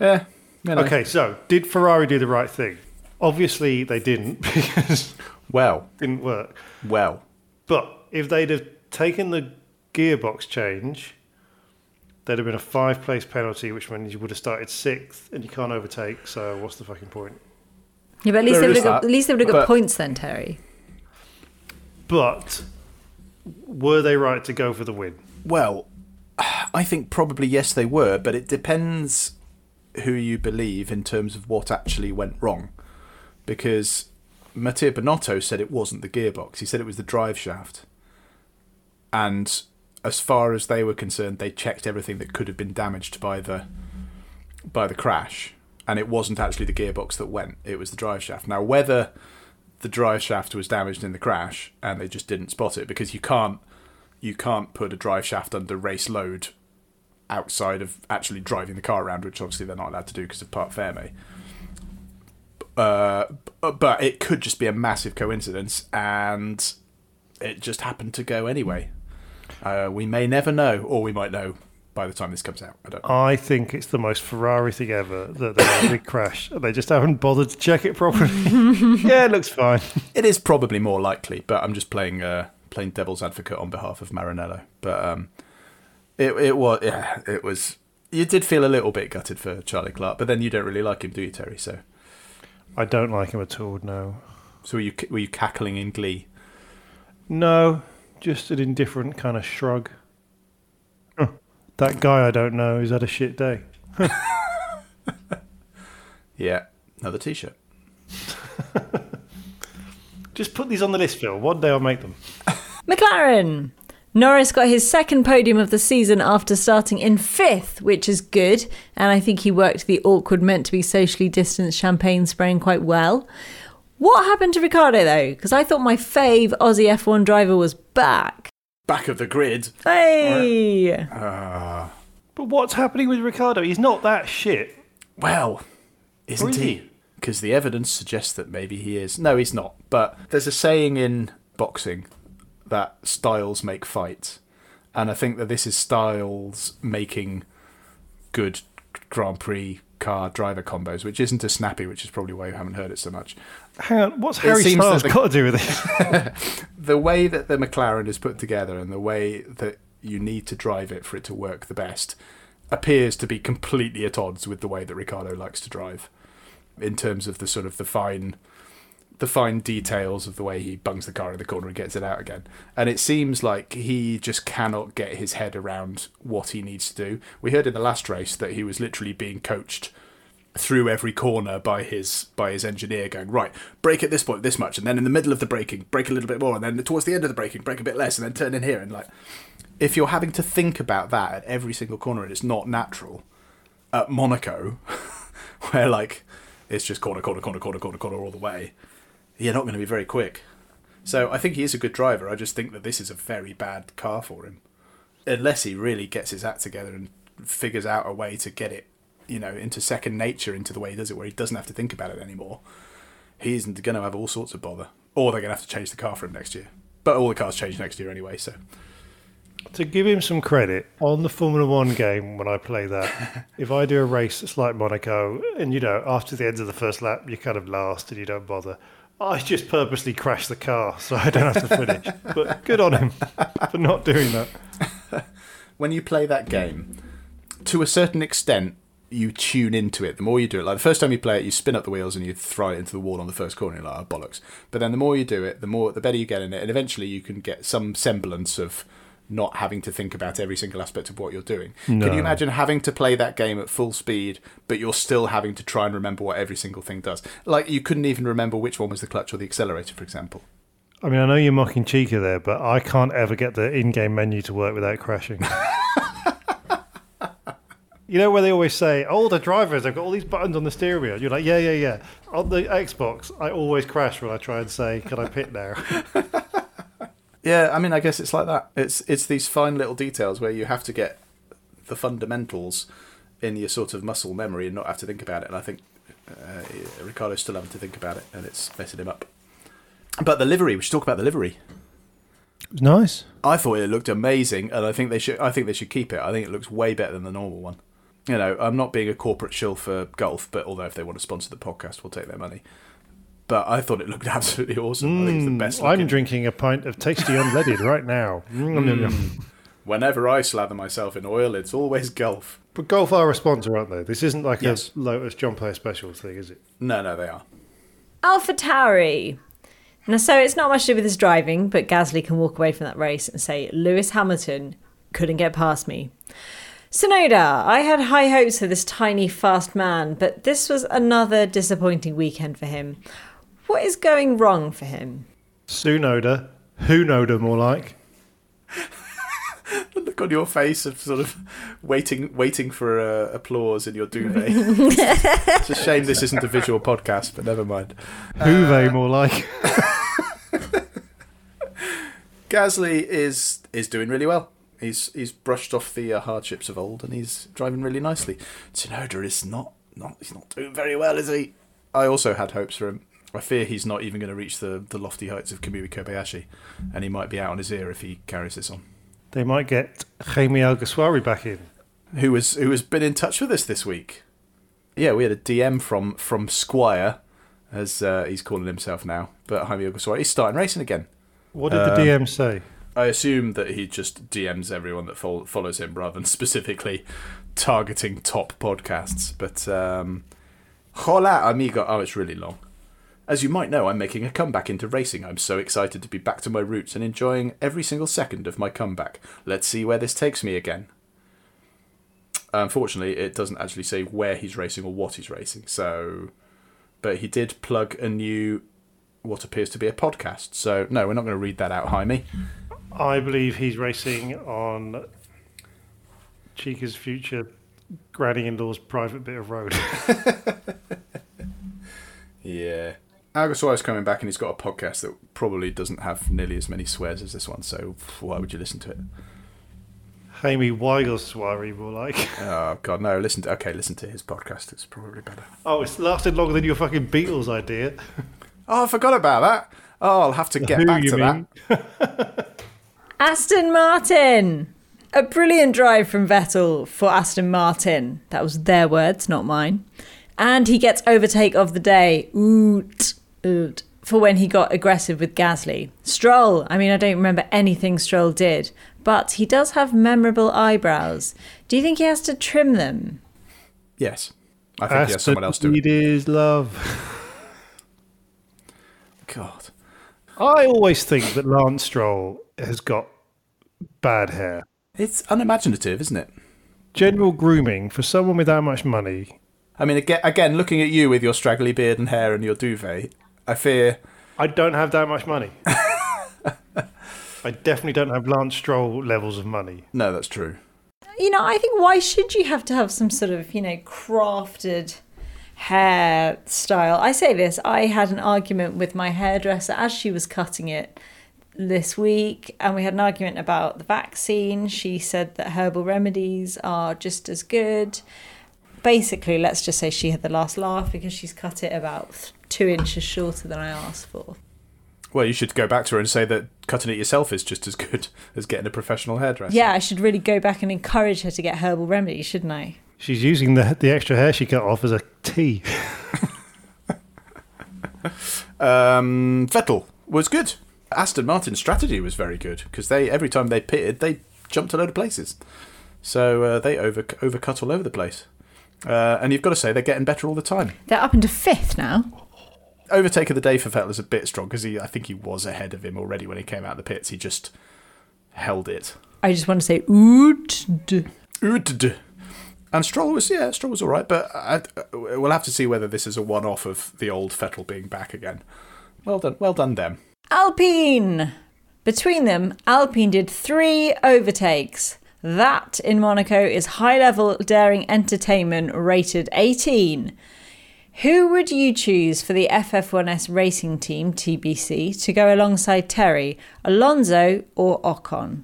yeah. You know. Okay, so did Ferrari do the right thing? Obviously, they didn't because Well, it didn't work. well. But if they'd have taken the gearbox change, there'd have been a five place penalty, which means you would have started sixth and you can't overtake. So, what's the fucking point? Yeah, but at least There they would have got, at least they would have got but- points then, Terry. But were they right to go for the win? Well, I think probably yes, they were, but it depends who you believe in terms of what actually went wrong. Because Mattia Binotto said it wasn't the gearbox, he said it was the drive shaft. And as far as they were concerned, they checked everything that could have been damaged by the by the crash, and it wasn't actually the gearbox that went; it was the drive shaft. Now, whether the drive shaft was damaged in the crash and they just didn't spot it because you can't you can't put a drive shaft under race load outside of actually driving the car around, which obviously they're not allowed to do because of Parc Fermé. Uh, but it could just be a massive coincidence, and it just happened to go anyway. Uh, we may never know, or we might know by the time this comes out. I don't know. I think it's the most Ferrari thing ever that they had a big crash and they just haven't bothered to check it properly. yeah, it looks fine. It is probably more likely, but I'm just playing uh, playing devil's advocate on behalf of Maranello. But um, it it was yeah, it was. You did feel a little bit gutted for Charlie Clark, but then you don't really like him, do you, Terry? So I don't like him at all, no. so were you were you cackling in glee? No, just an indifferent kind of shrug. That guy I don't know has had a shit day. Yeah, another T-shirt. Just put these on the list, Phil. One day I'll make them. McLaren. Norris got his second podium of the season after starting in fifth, which is good. And I think he worked the awkward, meant to be socially distanced champagne spraying quite well. What happened to Ricciardo, though? Because I thought my fave Aussie F1 driver was back. Back of the grid. Hey! Uh, But what's happening with Ricciardo? He's not that shit. well, isn't Or is he? he? Because the evidence suggests that maybe he is. No, he's not. But there's a saying in boxing that styles make fights, and I think that this is styles making good Grand Prix car driver combos, which isn't as snappy, which is probably why you haven't heard it so much. Hang on, what's Harry Styles the- got to do with this? the way that the McLaren is put together and the way that you need to drive it for it to work the best appears to be completely at odds with the way that Ricciardo likes to drive in terms of the sort of the fine the fine details of the way he bungs the car in the corner and gets it out again. And it seems like he just cannot get his head around what he needs to do. We heard in the last race that he was literally being coached through every corner by his by his engineer going right break at this point this much and then in the middle of the braking break a little bit more and then towards the end of the braking break a bit less and then turn in here and like if you're having to think about that at every single corner and it's not natural at Monaco where like it's just corner corner corner corner corner corner all the way you're not going to be very quick so I think he is a good driver I just think that this is a very bad car for him unless he really gets his act together and figures out a way to get it you know, into second nature into the way he does it, where he doesn't have to think about it anymore, He isn't going to have all sorts of bother. Or they're going to have to change the car for him next year. But all the cars change next year anyway, so. to give him some credit, on the Formula One game, when I play that, if I do a race that's like Monaco, and you know, after the end of the first lap, you're kind of last and you don't bother, I just purposely crashed the car so I don't have to finish. but good on him for not doing that. When you play that game, to a certain extent, you tune into it. The more you do it, like the first time you play it, you spin up the wheels and you throw it into the wall on the first corner. You're like, oh, bollocks. But then the more you do it, the more, the better you get in it, and eventually you can get some semblance of not having to think about every single aspect of what you're doing. Can you imagine having to play that game at full speed, but you're still having to try and remember what every single thing does? Like you couldn't even remember which one was the clutch or the accelerator, for example. I mean, I know you're mocking Chica there, but I can't ever get the in-game menu to work without crashing. you know where they always say, "Oh, the drivers, they've got all these buttons on the steering wheel." You're like, "Yeah, yeah, yeah." On the Xbox, I always crash when I try and say, "Can I pit now?" Yeah, I mean, I guess it's like that. It's it's these fine little details where you have to get the fundamentals in your sort of muscle memory and not have to think about it. And I think uh, Ricciardo's still having to think about it, and it's messing him up. But the livery, we should talk about the livery. It was nice. I thought it looked amazing, and I think they should. I think they should keep it. I think it looks way better than the normal one. You know, I'm not being a corporate shill for Gulf, but although if they want to sponsor the podcast, we'll take their money. But I thought it looked absolutely awesome. I think it's the best. Mm, I'm drinking a pint of tasty unleaded right now. Mm. Whenever I slather myself in oil, it's always Gulf. But Gulf are a sponsor, aren't they? This isn't like Yes. a Lotus John Player Special thing, is it? No, no, they are. Alpha Tauri. Now, so it's not much to do with his driving, but Gasly can walk away from that race and say, Lewis Hamilton couldn't get past me. Tsunoda, I had high hopes for this tiny, fast man, but this was another disappointing weekend for him. What is going wrong for him? Tsunoda, who Noda more like? look on your face of sort of waiting, waiting for uh, applause in your duvet. it's a shame this isn't a visual podcast, but never mind. Juve, more like. Gasly is is doing really well. He's he's brushed off the uh, hardships of old, and he's driving really nicely. Tsunoda is not not he's not doing very well, is he? I also had hopes for him. I fear he's not even going to reach the, the lofty heights of Kamui Kobayashi, and he might be out on his ear if he carries this on. They might get Jaime Alguersuari back in. Who was who has been in touch with us this week? Yeah, we had a DM from from Squire, as uh, he's calling himself now. But Jaime Alguersuari, he's starting racing again. What did the Um, DM say? I assume that he just DMs everyone that fol- follows him rather than specifically targeting top podcasts. But um, hola, amigo. Oh, it's really long. As you might know, I'm making a comeback into racing. I'm so excited to be back to my roots and enjoying every single second of my comeback. Let's see where this takes me again. Unfortunately, it doesn't actually say where he's racing or what he's racing. So, but he did plug a new, what appears to be a podcast. So, no, we're not going to read that out, Jaime. I believe he's racing on Chica's future granny in law's private bit of road. Yeah. Alguersuari's coming back and he's got a podcast that probably doesn't have nearly as many swears as this one, so why would you listen to it? Jaime Weigelswari, more like. Oh god, no, listen to okay, listen to his podcast, it's probably better. Oh, it's lasted longer than your fucking Beatles idea. Oh, I forgot about that. Oh, I'll have to get Who, back you to mean? that. Aston Martin. A brilliant drive from Vettel for Aston Martin. That was their words, not mine. And he gets overtake of the day. Oot, oot. Uh, for when he got aggressive with Gasly. Stroll. I mean, I don't remember anything Stroll did, but he does have memorable eyebrows. Do you think he has to trim them? Yes. I think he has someone else do It it. is love. God. I always think that Lance Stroll has got bad hair. It's unimaginative, isn't it? General grooming for someone with that much money. I mean again, again looking at you with your straggly beard and hair and your duvet, I fear I don't have that much money. I definitely don't have Lance Stroll levels of money. no, that's true. You know, I think why should you have to have some sort of, you know, crafted hairstyle? I say this, I had an argument with my hairdresser as she was cutting it this week, and we had an argument about the vaccine. She said that herbal remedies are just as good. Basically, let's just say she had the last laugh because she's cut it about two inches shorter than I asked for. Well, you should go back to her and say that cutting it yourself is just as good as getting a professional hairdresser. Yeah, I should really go back and encourage her to get herbal remedies, shouldn't I? She's using the the extra hair she cut off as a tea. Um, Vettel was good. Aston Martin's strategy was very good because they every time they pitted, they jumped a load of places. So uh, they over overcut all over the place. Uh, and you've got to say they're getting better all the time. They're up into fifth now. Overtake of the day for Vettel is a bit strong because he, I think he was ahead of him already when he came out of the pits. He just held it. I just want to say oot. Ood. And Stroll was yeah, Stroll was all right, but I, we'll have to see whether this is a one-off of the old Vettel being back again. Well done, well done, them. Alpine. Between them, Alpine did three overtakes. That in Monaco is high level daring entertainment rated 18. Who would you choose for the FF1S racing team, TBC, to go alongside Terry, Alonso or Ocon?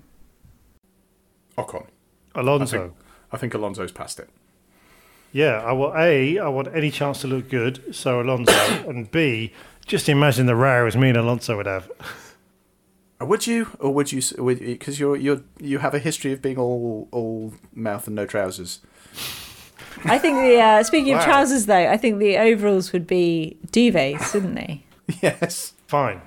Ocon. I Alonso. think, I think Alonso's passed it. Yeah, I want A, I want any chance to look good, so Alonso. and B, just imagine the rows me and Alonso would have. Uh, Would you, or would you, because you're you're you have a history of being all all mouth and no trousers. I think the, uh, speaking of trousers though, I think the overalls would be duvets, wouldn't they? yes. Fine.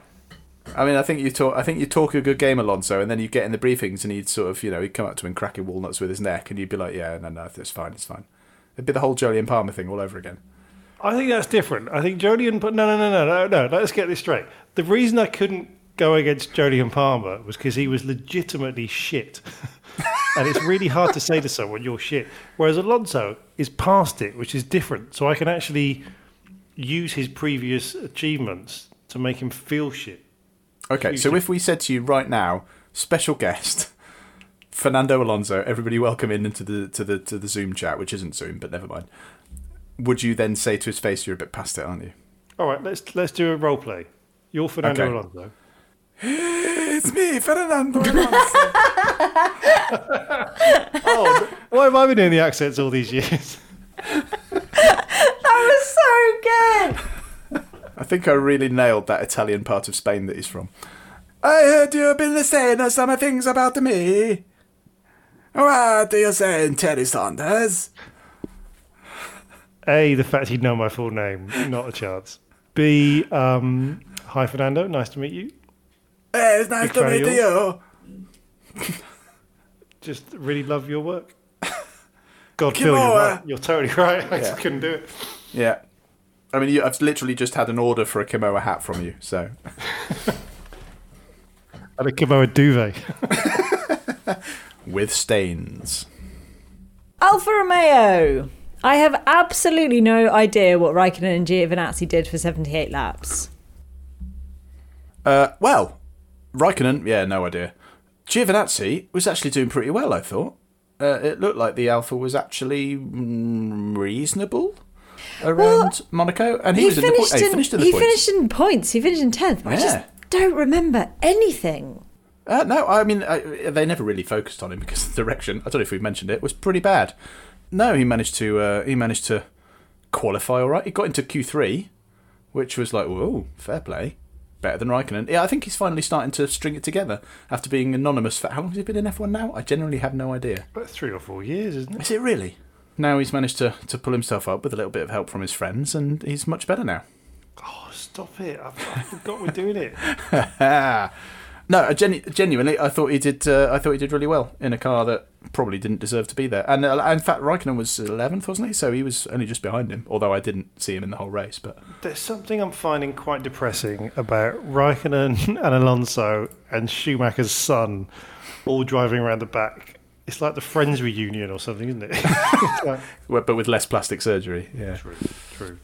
I mean, I think you talk. I think you talk a good game, Alonso, and then you get in the briefings, and he'd sort of, you know, he'd come up to him cracking walnuts with his neck, and you'd be like, "Yeah, no, no, it's fine, it's fine." It'd be the whole Jolyon Palmer thing all over again. I think that's different. I think Jodie but no, no, no, no, no, no. Let's get this straight. The reason I couldn't go against and Palmer was because he was legitimately shit. and it's really hard to say to someone you're shit. Whereas Alonso is past it, which is different. So I can actually use his previous achievements to make him feel shit. Okay, so if we said to you right now, special guest, Fernando Alonso, everybody welcome in into the to the to the Zoom chat, which isn't Zoom, but never mind. Would you then say to his face, "You're a bit past it, aren't you"? All right, let's let's do a role play. You're Fernando Okay. Alonso. It's me, Fernando Oh, why have I been doing the accents all these years? That was so good. I think I really nailed that Italian part of Spain that he's from. I heard you've been saying some things about me. What are you saying, Terry Saunders? A, the fact he'd know my full name, not a chance. B, um, hi Fernando, nice to meet you. Hey, it's nice to meet you. Just really love your work. God, Come Phil, you're right. You're totally right. I Yeah. just couldn't do it. Yeah. I mean, you, I've literally just had an order for a Kimoa hat from you, so. And a Kimoa duvet. With stains. Alfa Romeo. I have absolutely no idea what Raikkonen and Giovinazzi did for 78 laps. Uh, well, Raikkonen, yeah, no idea. Giovinazzi was actually doing pretty well, I thought. Uh, it looked like the Alfa was actually mm, reasonable around Monaco, and he, was in the finished He in, finished in the he points. finished in points. He finished in 10th. But I just don't remember anything. Uh, no, I mean I, they never really focused on him because the direction. I don't know if we mentioned it was pretty bad. No, he managed to uh, he managed to qualify all right. He got into Q three, which was like whoa, fair play, better than Raikkonen. Yeah, I think he's finally starting to string it together after being anonymous for how long has he been in F one now? I genuinely have no idea. But three or four years, isn't it? Is it really? Now he's managed to, to pull himself up with a little bit of help from his friends, and he's much better now. Oh, stop it. I, I forgot we're doing it. no, I genu- genuinely, I thought he did. Uh, I thought he did really well in a car that probably didn't deserve to be there. And uh, in fact, Raikkonen was eleventh, wasn't he? So he was only just behind him. Although I didn't see him in the whole race, but There's something I'm finding quite depressing about Raikkonen and Alonso and Schumacher's son all driving around the back. It's like the Friends reunion or something, isn't it? Like- but with less plastic surgery. Yeah, true, true.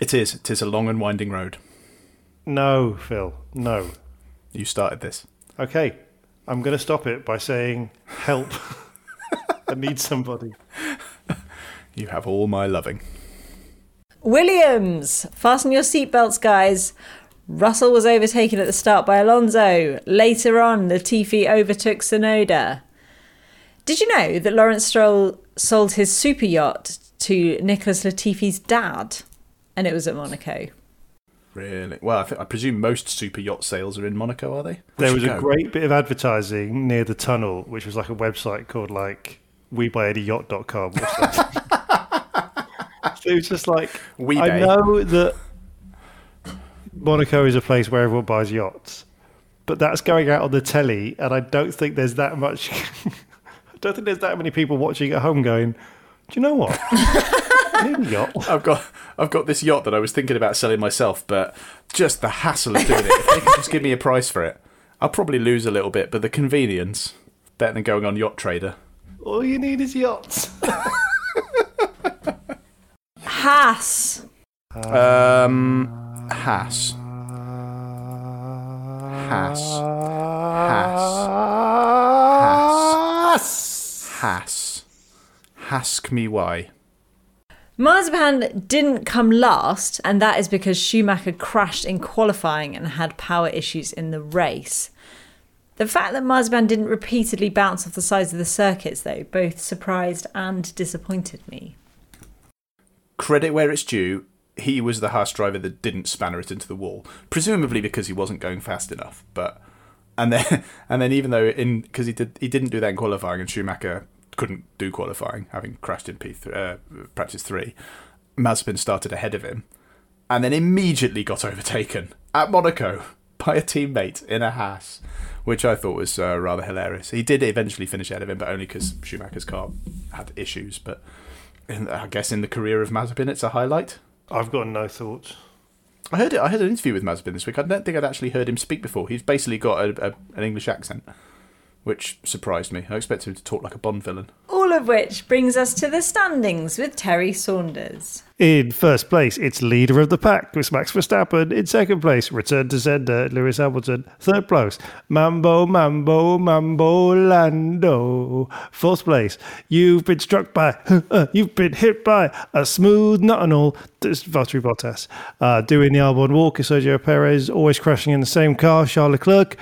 it is. It is a long and winding road. No, Phil, no. You started this. Okay, I'm going to stop it by saying, help. I need somebody. You have all my loving. Williams, fasten your seatbelts, guys. Russell was overtaken at the start by Alonso. Later on, Latifi overtook Tsunoda. Did you know that Lawrence Stroll sold his super yacht to Nicholas Latifi's dad? And it was at Monaco. Really? Well, I, think, I presume most super yacht sales are in Monaco, are they? We There was a great bit of advertising near the tunnel, which was like a website called like WeBuyAnyYacht.com or so it was just like, I know that Monaco is a place where everyone buys yachts, but that's going out on the telly, and I don't think there's that much. I don't think there's that many people watching at home going, do you know what? I need a yacht. I've got I've got this yacht that I was thinking about selling myself, but just the hassle of doing it. If they could just give me a price for it, I'll probably lose a little bit, but the convenience better than going on Yacht Trader. All you need is yachts. Haas. Um, Haas. Haas. Haas. Haas. Ask me why. Marzipan didn't come last, and that is because Schumacher crashed in qualifying and had power issues in the race. The fact that Marzipan didn't repeatedly bounce off the sides of the circuits, though, both surprised and disappointed me. Credit where it's due. He was the Haas driver that didn't spanner it into the wall, presumably because he wasn't going fast enough. But and then and then even though in because he did he didn't do that in qualifying, and Schumacher couldn't do qualifying, having crashed in P th- uh, practice three. Mazepin started ahead of him, and then immediately got overtaken at Monaco by a teammate in a Haas, which I thought was uh, rather hilarious. He did eventually finish ahead of him, but only because Schumacher's car had issues. But in, I guess in the career of Mazepin, it's a highlight. I've got no thoughts. I heard it. I heard an interview with Mazepin this week. I don't think I'd actually heard him speak before. He's basically got a, a, an English accent. Which surprised me. I expected him to talk like a Bond villain. All of which brings us to the standings with Terry Saunders. In first place, it's leader of the pack with Max Verstappen. In second place, return to sender Lewis Hamilton. Third place, Mambo, Mambo, Mambo Lando. Fourth place, you've been struck by, you've been hit by a smooth nut and all. This is Valtteri Bottas. Uh, doing the Albon walk is Sergio Perez, always crashing in the same car, Charles Leclerc.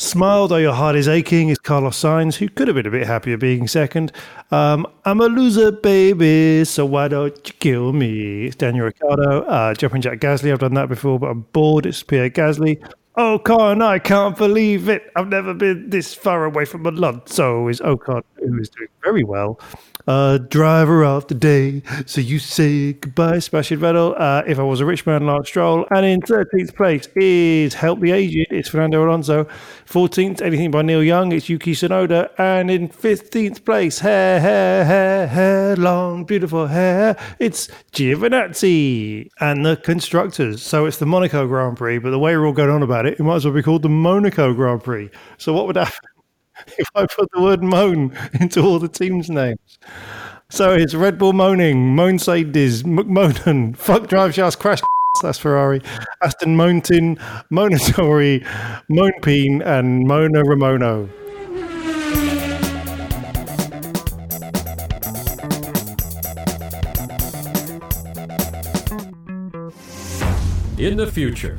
Smile though your heart is aching is Carlos Sainz, who could have been a bit happier being second. Um, I'm a loser, baby, so why don't you kill me? It's Daniel Ricciardo. Uh, jumping Jack Gasly, I've done that before, but I'm bored. It's Pierre Gasly. Ocon, I can't believe it. I've never been this far away from Alonso. Is Ocon, who is doing very well. Uh, driver of the day. So you say goodbye, Sebastian Vettel. Uh, if I was a rich man, Lance Stroll. And in 13th place is Help the Aged. It's Fernando Alonso. 14th, anything by Neil Young. It's Yuki Tsunoda. And in 15th place, hair, hair, hair, hair, long, beautiful hair. It's Giovinazzi and the constructors. So it's the Monaco Grand Prix, but the way we're all going on about it, it might as well be called the Monaco Grand Prix. So what would happen? if I put the word moan into all the teams' names. So it's Red Bull moaning, Moan Sadies, McMonan, Fuck Drive Shafts, Crash, that's Ferrari, Aston Mountain, Monatori, Moanpeen, and Mona Ramono. In the future,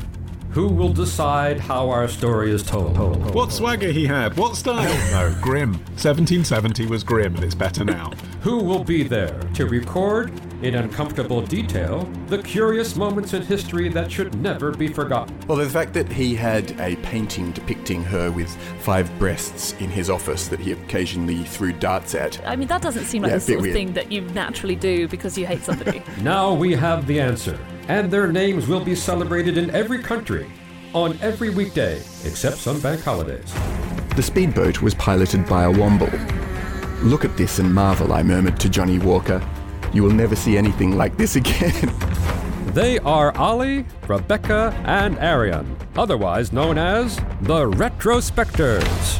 who will decide how our story is told? What swagger he had, what style? no, grim. 1770 was grim and it's better now. Who will be there to record, in uncomfortable detail, the curious moments in history that should never be forgotten? Well, the fact that he had a painting depicting her with five breasts in his office that he occasionally threw darts at. I mean, that doesn't seem like Yeah, the a sort of weird. thing that you naturally do because you hate somebody. Now we have the answer, and their names will be celebrated in every country on every weekday except some bank holidays. The speedboat was piloted by a Womble. Look at this and marvel, I murmured to Johnny Walker. You will never see anything like this again. They are Ali, Rebecca, and Arian, otherwise known as the Retrospectors.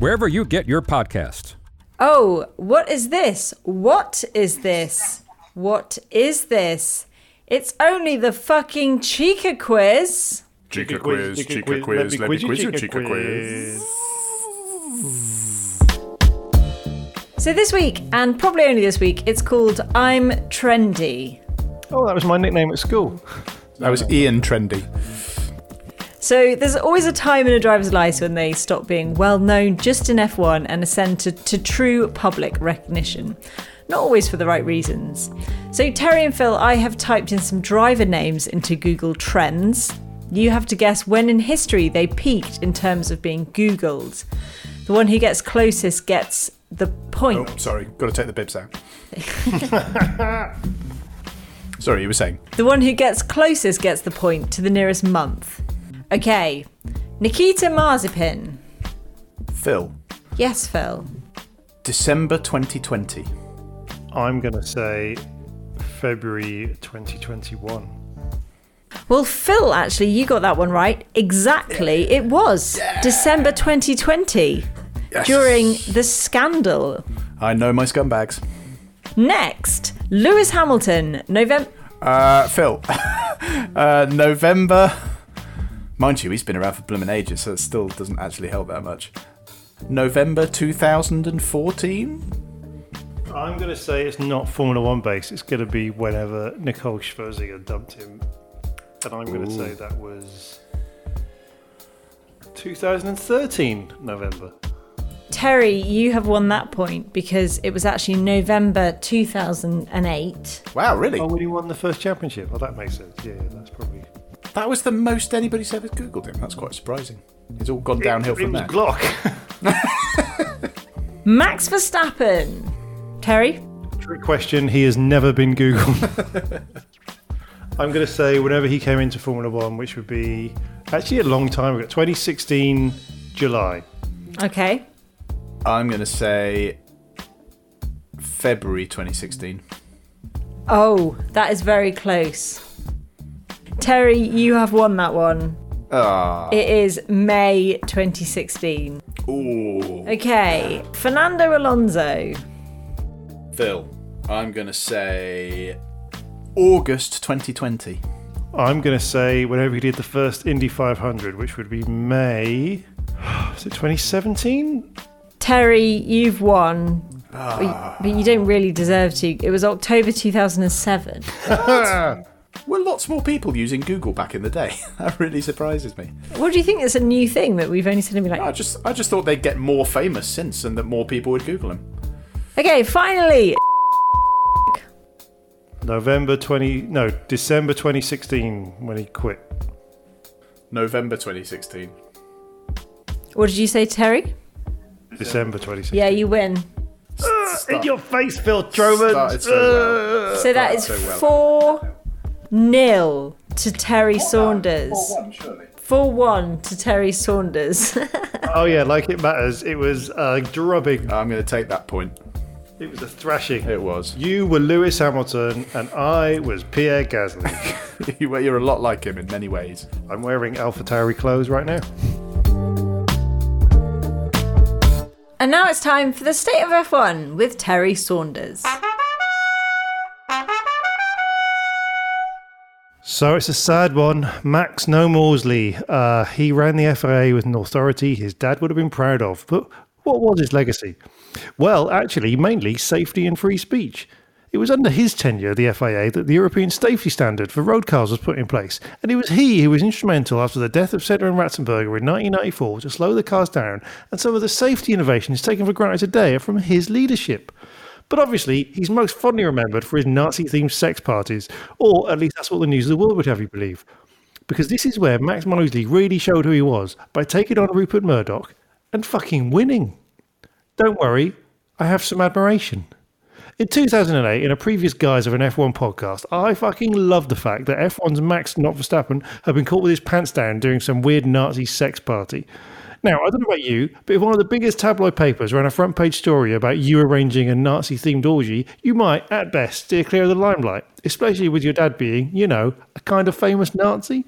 Wherever you get your podcast. Oh, what is this? What is this? What is this? It's only the fucking Chica quiz. Chica quiz, Chica quiz, let me quiz you, Chica quiz. So this week, and probably only this week, it's called I'm Trendy. Oh, that was my nickname at school. That was Ian Trendy. So there's always a time in a driver's life when they stop being well known just in F1 and ascend to, to true public recognition. Not always for the right reasons. So, Terry and Phil, I have typed in some driver names into Google Trends. You have to guess when in history they peaked in terms of being Googled. The one who gets closest gets the point. Oh, sorry, got to take the bibs out. sorry, you were saying. The one who gets closest gets the point to the nearest month. Okay, Nikita Marzipin. Phil, Yes, Phil. December 2020. I'm going to say February 2021. Well, Phil, actually, you got that one right. Exactly. It was December 2020 during the scandal. I know my scumbags. Next, Lewis Hamilton, November. Uh, Phil, uh, November. Mind you, he's been around for blooming ages, so it still doesn't actually help that much. November 2014? I'm going to say it's not Formula One based. It's going to be whenever Nicole Scherzinger dumped him. And I'm going to say that was 2013 November. Terry, you have won that point because it was actually November 2008. Wow, really? Oh, when he won the first championship. Oh, that makes sense. Yeah, that's probably. That was the most anybody's ever Googled him. That's quite surprising. It's all gone downhill it, from it there. was Glock. Max Verstappen. Terry? Trick question. He has never been Googled. I'm going to say whenever he came into Formula One, which would be actually a long time ago, 2016 July. Okay. I'm going to say February 2016. Oh, that is very close. Terry, you have won that one. Ah, It is May 2016. Ooh. Okay, Fernando Alonso. Phil, I'm going to say August 2020. I'm going to say whenever he did the first Indy 500, which would be May. Is it 2017? Terry, you've won. But, you, ah. but you don't really deserve to. It was October 2007. Were lots more people using Google back in the day? that really surprises me. What do you think? It's a new thing that we've only seen been I like. I just, I just thought they'd get more famous since, and that more people would Google him. Okay, finally. November 20. No, December 2016 when he quit. November 2016. What did you say, Terry? December 2016. Yeah, you win. Uh, in your face, Phil Truman. Started so well. Uh, so that is so well. four nil to Terry Saunders. Four one to Terry Saunders. Oh, yeah, like it matters. It was a drubbing. I'm going to take that point. It was a thrashing. It was. You were Lewis Hamilton and I was Pierre Gasly. You- You're a lot like him in many ways. I'm wearing AlphaTauri clothes right now. And now it's time for the state of F1 with Terry Saunders. So it's a sad one. Max No Morsley. Uh, he ran the FIA with an authority his dad would have been proud of. But what was his legacy? Well, actually, mainly safety and free speech. It was under his tenure, the FIA, that the European safety standard for road cars was put in place, and it was he who was instrumental after the death of Senna and Ratzenberger in 1994 to slow the cars down, and some of the safety innovations taken for granted today are from his leadership. But obviously, he's most fondly remembered for his Nazi themed sex parties, or at least that's what the news of the world would have you believe. Because this is where Max Mosley really showed who he was by taking on Rupert Murdoch and fucking winning. Don't worry, I have some admiration. In 2008, in a previous guise of an F1 podcast, I fucking loved the fact that F1's Max not Verstappen had been caught with his pants down during some weird Nazi sex party. Now, I don't know about you, but if one of the biggest tabloid papers ran a front page story about you arranging a Nazi themed orgy, you might, at best, steer clear of the limelight, especially with your dad being, you know, a kind of famous Nazi.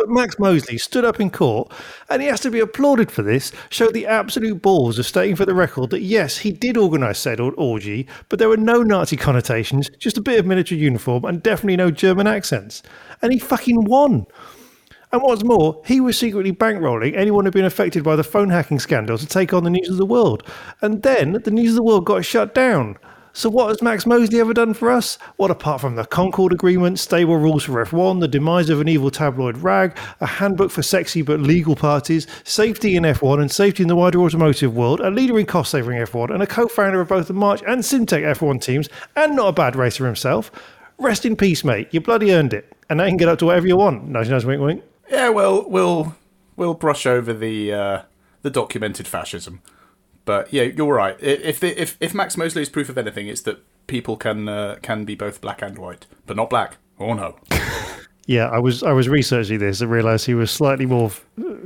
But Max Mosley stood up in court, and he has to be applauded for this, showed the absolute balls of stating for the record that yes, he did organise said or- orgy, but there were no Nazi connotations, just a bit of military uniform, and definitely no German accents. And he fucking won. And what's more, he was secretly bankrolling anyone who'd been affected by the phone hacking scandal to take on the News of the World. And then the News of the World got shut down. So what has Max Mosley ever done for us? What apart from the Concorde Agreement, stable rules for F1, the demise of an evil tabloid rag, a handbook for sexy but legal parties, safety in F1 and safety in the wider automotive world, a leader in cost-saving F1, and a co-founder of both the March and Simtek F1 teams, and not a bad racer himself? Rest in peace, mate. You bloody earned it. And now you can get up to whatever you want. Nice, nice, wink, wink. Yeah, well, we'll we'll brush over the uh, the documented fascism, but yeah, you're right. If the, if if Max Mosley is proof of anything, it's that people can uh, can be both black and white, but not black. Oh no. Yeah, I was I was researching this and realised he was slightly more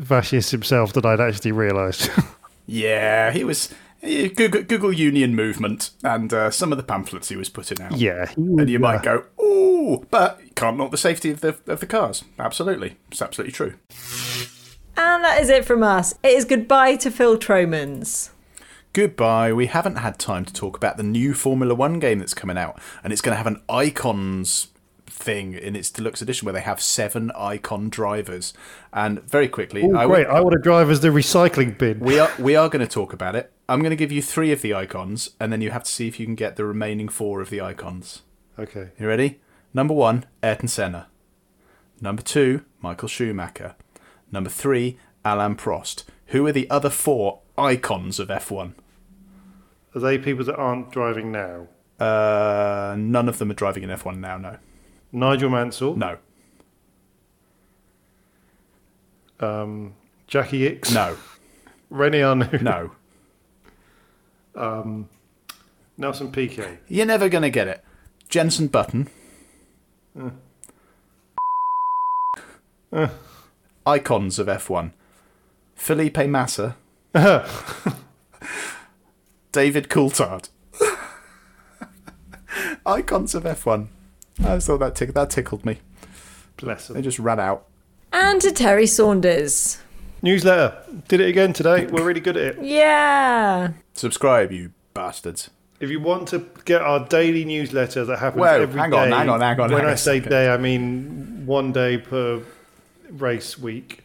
fascist himself than I'd actually realised. Yeah, he was Google, Google Union movement and uh, some of the pamphlets he was putting out. yeah, he And you was, might uh, go, ooh, but you can't knock the safety of the of the cars. Absolutely, it's absolutely true. And that is it from us. It is goodbye to Phil Tromans. Goodbye. We haven't had time to talk about the new Formula One game that's coming out, and it's going to have an icons thing in its deluxe edition where they have seven icon drivers. And very quickly, Oh, I great! I want to drive as the recycling bin. we are we are going to talk about it. I'm going to give you three of the icons, and then you have to see if you can get the remaining four of the icons. Okay. You ready? Number one, Ayrton Senna. Number two, Michael Schumacher. Number three, Alain Prost. Who are the other four icons of F1? Are they people that aren't driving now? Uh, none of them are driving in F1 now. No, Nigel Mansell, no, um, Jacky Ickx, no, René Arnoux, no. Nelson Piquet. You're never going to get it. Jensen Button. Icons of F1. Felipe Massa. David Coulthard. Icons of F1. I thought that, tick- that tickled me. Bless them. They just ran out. And to Terry Saunders. Newsletter. Did it again today. We're really good at it. Yeah. Subscribe, you bastards. If you want to get our daily newsletter that happens Whoa, every day, hang on, hang on, hang on, When hang on I a say second. day, I mean one day per race week.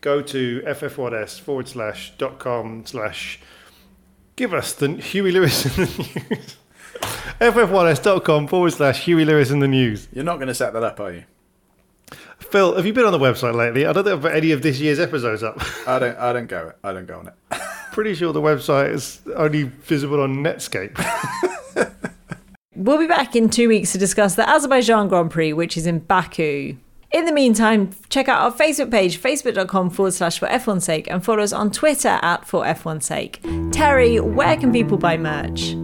Go to ff1s forward slash dot com slash give us the Huey Lewis in the news. ff1s.com forward slash Huey Lewis in the news. You're not going to set that up, are you? Phil, have you been on the website lately? I don't think I've got any of this year's episodes up. I don't. I don't go. I don't go on it. Pretty sure the website is only visible on Netscape. We'll be back in two weeks to discuss the Azerbaijan Grand Prix, which is in Baku. In the meantime, check out our Facebook page, facebook.com forward slash for F1's sake, and follow us on Twitter at for F1's sake. Terry, where can people buy merch?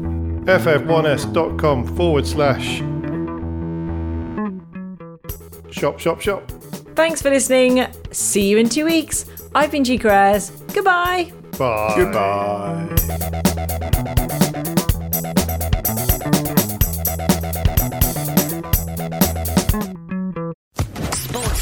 ff1s.com forward slash shop, shop, shop. Thanks for listening. See you in two weeks. I've been G. Perez. Goodbye. Bye. Goodbye. Sports